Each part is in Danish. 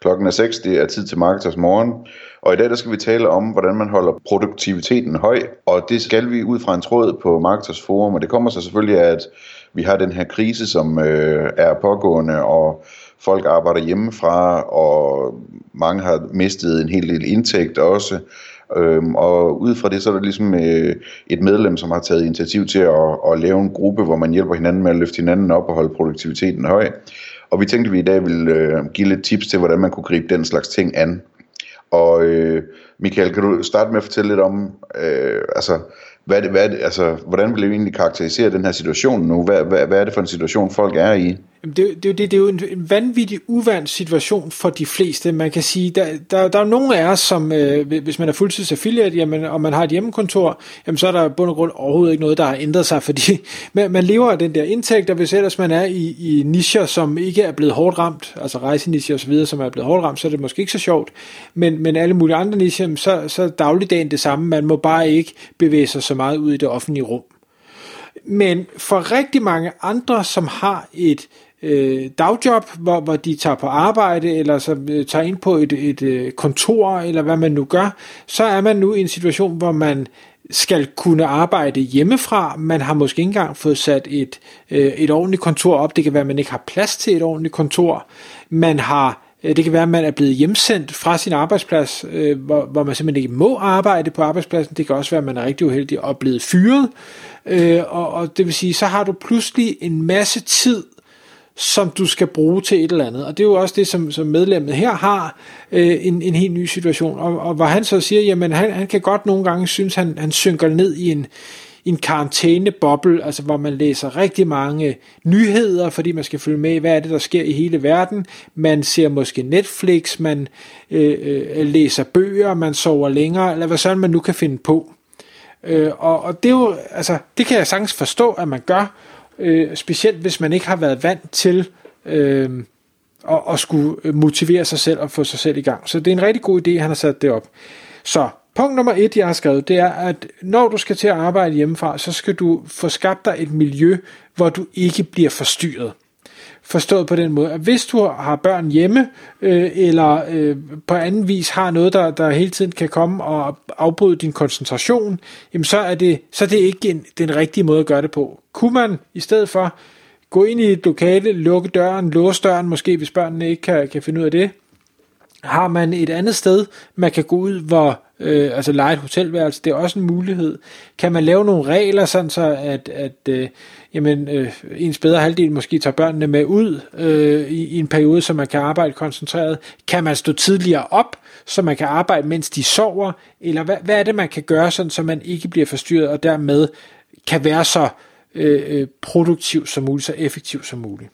Klokken er 6, det er tid til Marketers Morgen. Og i dag der skal vi tale om, hvordan man holder produktiviteten høj. Og det skal vi ud fra en tråd på Marketers Forum. Og det kommer så selvfølgelig af, at vi har den her krise, som øh, er pågående, og folk arbejder hjemmefra, og mange har mistet en hel del indtægt også. Øhm, og ud fra det, så er der ligesom øh, et medlem, som har taget initiativ til at, at lave en gruppe, hvor man hjælper hinanden med at løfte hinanden op og holde produktiviteten høj. Og vi tænkte, at vi i dag ville øh, give lidt tips til, hvordan man kunne gribe den slags ting an. Og øh, Michael, kan du starte med at fortælle lidt om, øh, altså, hvad er det, hvad er det, altså, hvordan vil du egentlig karakterisere den her situation nu? Hvad, hvad, hvad er det for en situation, folk er i? Jamen det, det, det, det er jo en, en vanvittig uvandt situation for de fleste. Man kan sige, der, der, der er nogle af os, som øh, hvis man er fuldtids affiliate, jamen, og man har et hjemmekontor, jamen, så er der bund og grund overhovedet ikke noget, der har ændret sig, fordi man, man lever af den der indtægt, og hvis ellers man er i, i nischer, som ikke er blevet hårdt ramt, altså rejsenischer osv., som er blevet hårdt ramt, så er det måske ikke så sjovt, men, men alle mulige andre nischer, så, så er dagligdagen det samme, man må bare ikke bevæge sig så meget ud i det offentlige rum. Men for rigtig mange andre, som har et øh, dagjob, hvor, hvor de tager på arbejde, eller så øh, tager ind på et, et øh, kontor, eller hvad man nu gør, så er man nu i en situation, hvor man skal kunne arbejde hjemmefra. Man har måske ikke engang fået sat et, øh, et ordentligt kontor op. Det kan være, at man ikke har plads til et ordentligt kontor. Man har øh, det kan være, at man er blevet hjemsendt fra sin arbejdsplads, øh, hvor, hvor man simpelthen ikke må arbejde på arbejdspladsen. Det kan også være, at man er rigtig uheldig og blevet fyret. Øh, og, og det vil sige, så har du pludselig en masse tid som du skal bruge til et eller andet. Og det er jo også det, som, som medlemmet her har, øh, en, en helt ny situation. Og, og hvor han så siger, jamen han, han kan godt nogle gange synes, han, han synker ned i en, en karantæneboble, altså hvor man læser rigtig mange nyheder, fordi man skal følge med, hvad er det, der sker i hele verden. Man ser måske Netflix, man øh, øh, læser bøger, man sover længere, eller hvad sådan man nu kan finde på. Øh, og, og det er jo, altså, det kan jeg sagtens forstå, at man gør, øh, specielt hvis man ikke har været vant til øh, at, at skulle motivere sig selv og få sig selv i gang. Så det er en rigtig god idé, han har sat det op. Så punkt nummer et, jeg har skrevet, det er, at når du skal til at arbejde hjemmefra, så skal du få skabt dig et miljø, hvor du ikke bliver forstyrret. Forstået på den måde, at hvis du har børn hjemme, øh, eller øh, på anden vis har noget, der, der hele tiden kan komme og afbryde din koncentration, jamen så er det, så er det ikke en, den rigtige måde at gøre det på. Kunne man i stedet for gå ind i et lokale, lukke døren, låse døren, måske hvis børnene ikke kan, kan finde ud af det, har man et andet sted, man kan gå ud, hvor øh, altså lege et hotelværelse, det er også en mulighed. Kan man lave nogle regler, sådan så at, at øh, jamen, øh, ens bedre halvdel måske tager børnene med ud øh, i, i en periode, så man kan arbejde koncentreret? Kan man stå tidligere op, så man kan arbejde, mens de sover? Eller hvad, hvad er det, man kan gøre, sådan så man ikke bliver forstyrret, og dermed kan være så øh, øh produktiv som muligt, så effektiv som muligt?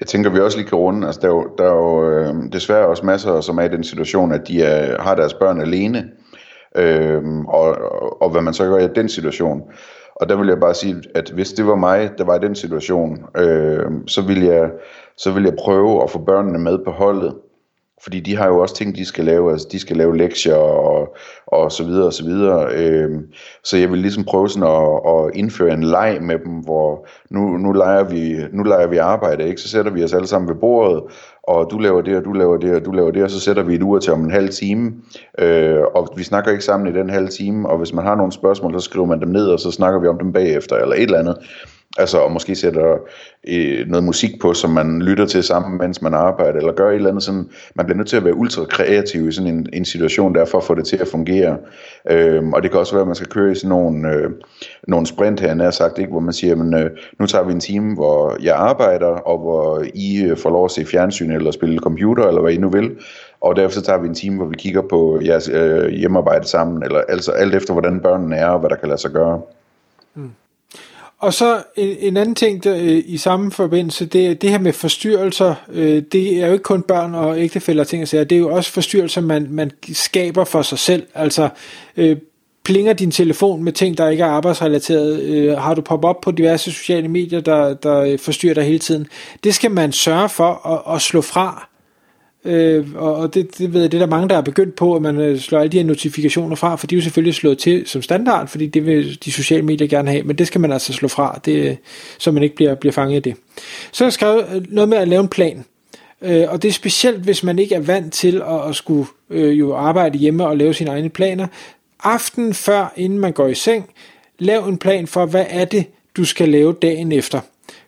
Jeg tænker, vi også lige kan runde. Altså, der er jo, der er jo øh, desværre også masser, som er i den situation, at de er, har deres børn alene. Øh, og, og, og hvad man så gør i den situation. Og der vil jeg bare sige, at hvis det var mig, der var i den situation, øh, så, vil jeg, så vil jeg prøve at få børnene med på holdet. Fordi de har jo også ting, de skal lave. Altså, de skal lave lektier og, og så videre og så videre. Øhm, så jeg vil ligesom prøve sådan at, at indføre en leg med dem, hvor nu, nu, leger vi, nu leger vi arbejde, ikke? Så sætter vi os alle sammen ved bordet, og du laver det, og du laver det, og du laver det, og så sætter vi et ur til om en halv time. Øh, og vi snakker ikke sammen i den halve time, og hvis man har nogle spørgsmål, så skriver man dem ned, og så snakker vi om dem bagefter, eller et eller andet. Altså, og måske sætter øh, noget musik på, som man lytter til sammen, mens man arbejder, eller gør et eller andet sådan. Man bliver nødt til at være ultra kreativ i sådan en, en situation, der for at få det til at fungere. Øhm, og det kan også være, at man skal køre i sådan nogle, øh, nogle sprint her, nær sagt, ikke? hvor man siger, men, øh, nu tager vi en time, hvor jeg arbejder, og hvor I øh, får lov at se fjernsyn, eller spille computer, eller hvad I nu vil. Og derfor så tager vi en time, hvor vi kigger på jeres øh, hjemmearbejde sammen, eller altså alt efter, hvordan børnene er, og hvad der kan lade sig gøre. Mm. Og så en, en anden ting der, øh, i samme forbindelse, det, det her med forstyrrelser, øh, det er jo ikke kun børn og ægtefælder ting at sige, det er jo også forstyrrelser, man, man skaber for sig selv. Altså, øh, plinger din telefon med ting, der ikke er arbejdsrelateret, øh, har du pop op på diverse sociale medier, der, der forstyrrer dig hele tiden. Det skal man sørge for at, at slå fra. Øh, og det, det ved jeg, det er der mange, der er begyndt på, at man øh, slår alle de her notifikationer fra, for de er jo selvfølgelig slået til som standard, fordi det vil de sociale medier gerne have, men det skal man altså slå fra, det, øh, så man ikke bliver, bliver fanget i det. Så har jeg skrevet øh, noget med at lave en plan. Øh, og det er specielt, hvis man ikke er vant til at, at skulle øh, jo arbejde hjemme og lave sine egne planer. Aften før, inden man går i seng, lav en plan for, hvad er det, du skal lave dagen efter.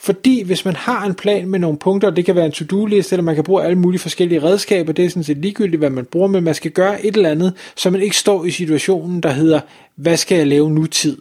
Fordi hvis man har en plan med nogle punkter, det kan være en to-do-liste, eller man kan bruge alle mulige forskellige redskaber, det er sådan set ligegyldigt, hvad man bruger, men man skal gøre et eller andet, så man ikke står i situationen, der hedder, hvad skal jeg lave nu tid?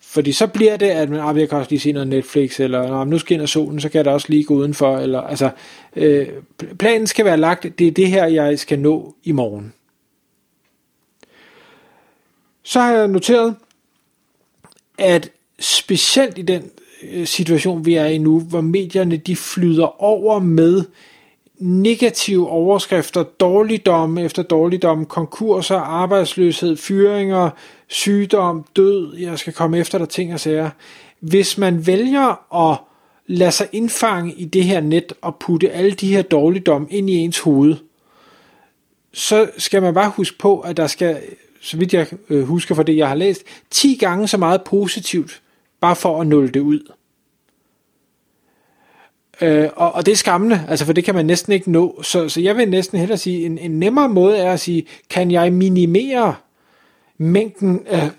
Fordi så bliver det, at man, ah, jeg kan også lige se noget Netflix, eller ah, nu skinner solen, så kan jeg da også lige gå udenfor. Eller, altså, øh, planen skal være lagt, det er det her, jeg skal nå i morgen. Så har jeg noteret, at specielt i den Øh, situation, vi er i nu, hvor medierne de flyder over med negative overskrifter, dårligdom efter dårligdom, konkurser, arbejdsløshed, fyringer, sygdom, død, jeg skal komme efter der ting og sager. Hvis man vælger at lade sig indfange i det her net og putte alle de her dårligdom ind i ens hoved, så skal man bare huske på, at der skal, så vidt jeg øh, husker fra det, jeg har læst, 10 gange så meget positivt, bare for at nulle det ud. Øh, og, og det er skammende, altså for det kan man næsten ikke nå. Så, så jeg vil næsten hellere sige, en, en nemmere måde er at sige, kan jeg minimere mængden af,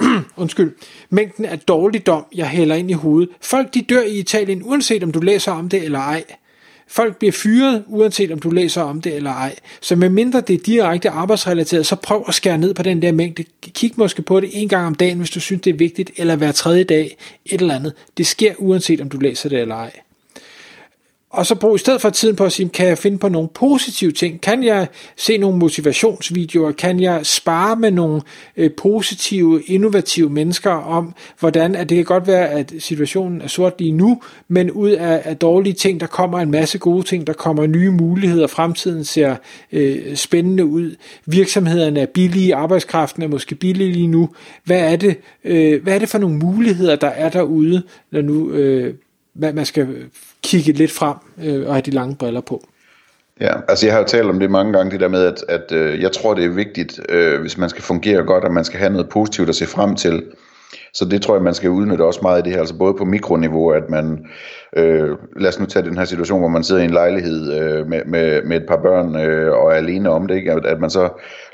undskyld, mængden af dårligdom, jeg hælder ind i hovedet. Folk de dør i Italien, uanset om du læser om det eller ej. Folk bliver fyret, uanset om du læser om det eller ej. Så medmindre det er direkte arbejdsrelateret, så prøv at skære ned på den der mængde. Kig måske på det en gang om dagen, hvis du synes, det er vigtigt, eller hver tredje dag, et eller andet. Det sker uanset om du læser det eller ej og så brug i stedet for tiden på at sige, kan jeg finde på nogle positive ting? Kan jeg se nogle motivationsvideoer? Kan jeg spare med nogle øh, positive, innovative mennesker om, hvordan at det kan godt være, at situationen er sort lige nu, men ud af, af dårlige ting, der kommer en masse gode ting, der kommer nye muligheder, fremtiden ser øh, spændende ud, virksomhederne er billige, arbejdskraften er måske billig lige nu. Hvad er det, øh, hvad er det for nogle muligheder, der er derude, når nu øh, man skal kigge lidt frem øh, og have de lange briller på. Ja, altså jeg har jo talt om det mange gange, det der med, at, at øh, jeg tror, det er vigtigt, øh, hvis man skal fungere godt, at man skal have noget positivt at se frem til. Så det tror jeg, man skal udnytte også meget i det her, altså både på mikroniveau, at man, øh, lad os nu tage den her situation, hvor man sidder i en lejlighed øh, med, med, med et par børn øh, og er alene om det, ikke? At, at man så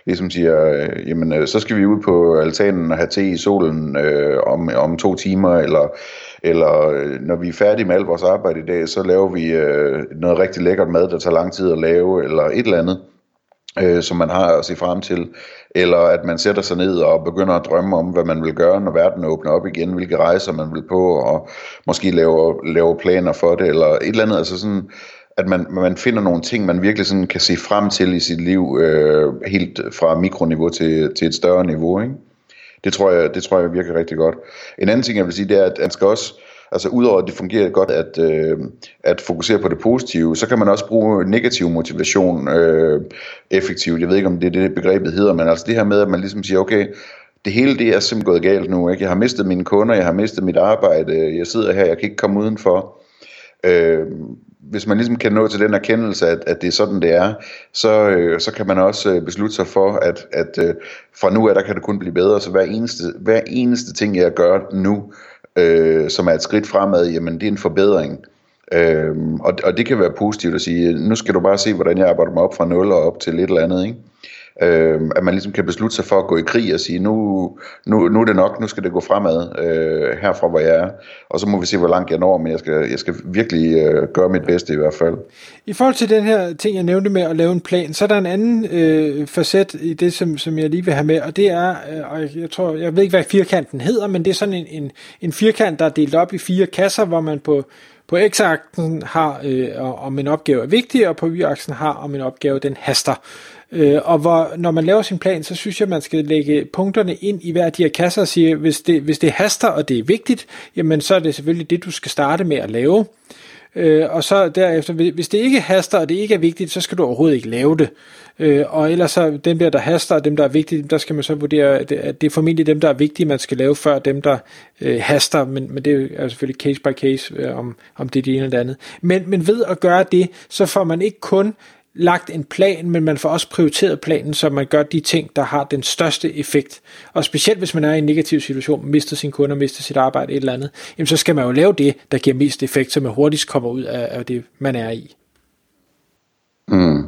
ligesom siger, øh, jamen øh, så skal vi ud på altanen og have te i solen øh, om, om to timer, eller eller øh, når vi er færdige med alt vores arbejde i dag, så laver vi øh, noget rigtig lækkert mad, der tager lang tid at lave, eller et eller andet, øh, som man har at se frem til. Eller at man sætter sig ned og begynder at drømme om, hvad man vil gøre, når verden åbner op igen, hvilke rejser man vil på, og måske lave, lave planer for det, eller et eller andet. Altså sådan, at man, man finder nogle ting, man virkelig sådan kan se frem til i sit liv, øh, helt fra mikroniveau til, til et større niveau, ikke? Det tror jeg, det tror jeg virker rigtig godt. En anden ting, jeg vil sige, det er, at man skal også, altså udover at det fungerer godt at, øh, at fokusere på det positive, så kan man også bruge negativ motivation øh, effektivt. Jeg ved ikke, om det er det, begrebet hedder, men altså det her med, at man ligesom siger, okay, det hele det er simpelthen gået galt nu. Ikke? Jeg har mistet mine kunder, jeg har mistet mit arbejde, jeg sidder her, jeg kan ikke komme udenfor. Øh, hvis man ligesom kan nå til den erkendelse, at, at det er sådan, det er, så, øh, så kan man også øh, beslutte sig for, at, at øh, fra nu af, der kan det kun blive bedre. Så hver eneste, hver eneste ting, jeg gør nu, øh, som er et skridt fremad, jamen det er en forbedring. Øh, og, og det kan være positivt at sige, nu skal du bare se, hvordan jeg arbejder mig op fra 0 og op til et eller andet, ikke? Øh, at man ligesom kan beslutte sig for at gå i krig og sige, nu, nu, nu er det nok, nu skal det gå fremad øh, herfra, hvor jeg er. Og så må vi se, hvor langt jeg når, men jeg skal, jeg skal virkelig øh, gøre mit bedste i hvert fald. I forhold til den her ting, jeg nævnte med at lave en plan, så er der en anden øh, facet i det, som, som jeg lige vil have med, og det er, øh, og jeg tror, jeg ved ikke, hvad firkanten hedder, men det er sådan en, en, en firkant, der er delt op i fire kasser, hvor man på på x-aksen har, øh, om en opgave er vigtig, og på y-aksen har, om en opgave den haster. Øh, og hvor, når man laver sin plan, så synes jeg, man skal lægge punkterne ind i hver af de her kasser og sige, hvis det, hvis det haster, og det er vigtigt, jamen så er det selvfølgelig det, du skal starte med at lave. øh, og så derefter, hvis det ikke haster, og det ikke er vigtigt, så skal du overhovedet ikke lave det. Øh, og ellers så dem der, der haster, og dem, der er vigtige, der skal man så vurdere, at det er formentlig dem, der er vigtige, man skal lave, før dem, der øh, haster, men, men det er selvfølgelig case by case, øh, om, om det er det ene eller det andet. Men, men ved at gøre det, så får man ikke kun lagt en plan, men man får også prioriteret planen, så man gør de ting, der har den største effekt. Og specielt hvis man er i en negativ situation, mister sin kunder, mister sit arbejde, et eller andet, jamen så skal man jo lave det, der giver mest effekt, så man hurtigst kommer ud af, af det, man er i. Mm.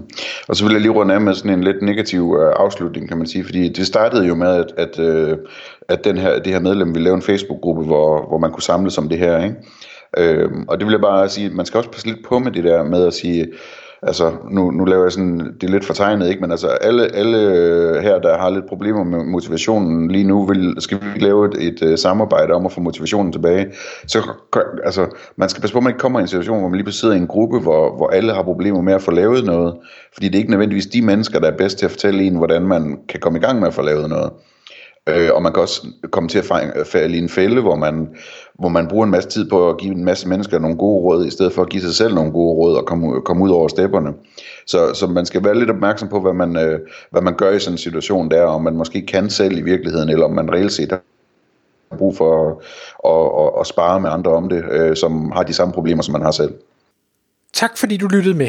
Og så vil jeg lige runde af med sådan en lidt negativ øh, afslutning, kan man sige, fordi det startede jo med, at, at, uh, at den her, det her medlem ville lave en Facebook-gruppe, hvor, hvor man kunne samles om det her, ikke? Øhm, og det vil jeg bare sige, man skal også passe lidt på med det der med at sige, altså nu, nu laver jeg sådan, det er lidt fortegnet, ikke? men altså alle, alle øh, her, der har lidt problemer med motivationen lige nu, vil, skal vi lave et, et, et samarbejde om at få motivationen tilbage. Så altså, man skal passe på, at man ikke kommer i en situation, hvor man lige sidder i en gruppe, hvor, hvor alle har problemer med at få lavet noget, fordi det er ikke nødvendigvis de mennesker, der er bedst til at fortælle en, hvordan man kan komme i gang med at få lavet noget. Øh, og man kan også komme til at falde i en fælde, hvor man, hvor man bruger en masse tid på at give en masse mennesker nogle gode råd, i stedet for at give sig selv nogle gode råd og komme, komme ud over stepperne. Så, så man skal være lidt opmærksom på, hvad man, øh, hvad man gør i sådan en situation der, om man måske kan selv i virkeligheden, eller om man reelt set har brug for at, at, at, at spare med andre om det, øh, som har de samme problemer, som man har selv. Tak fordi du lyttede med.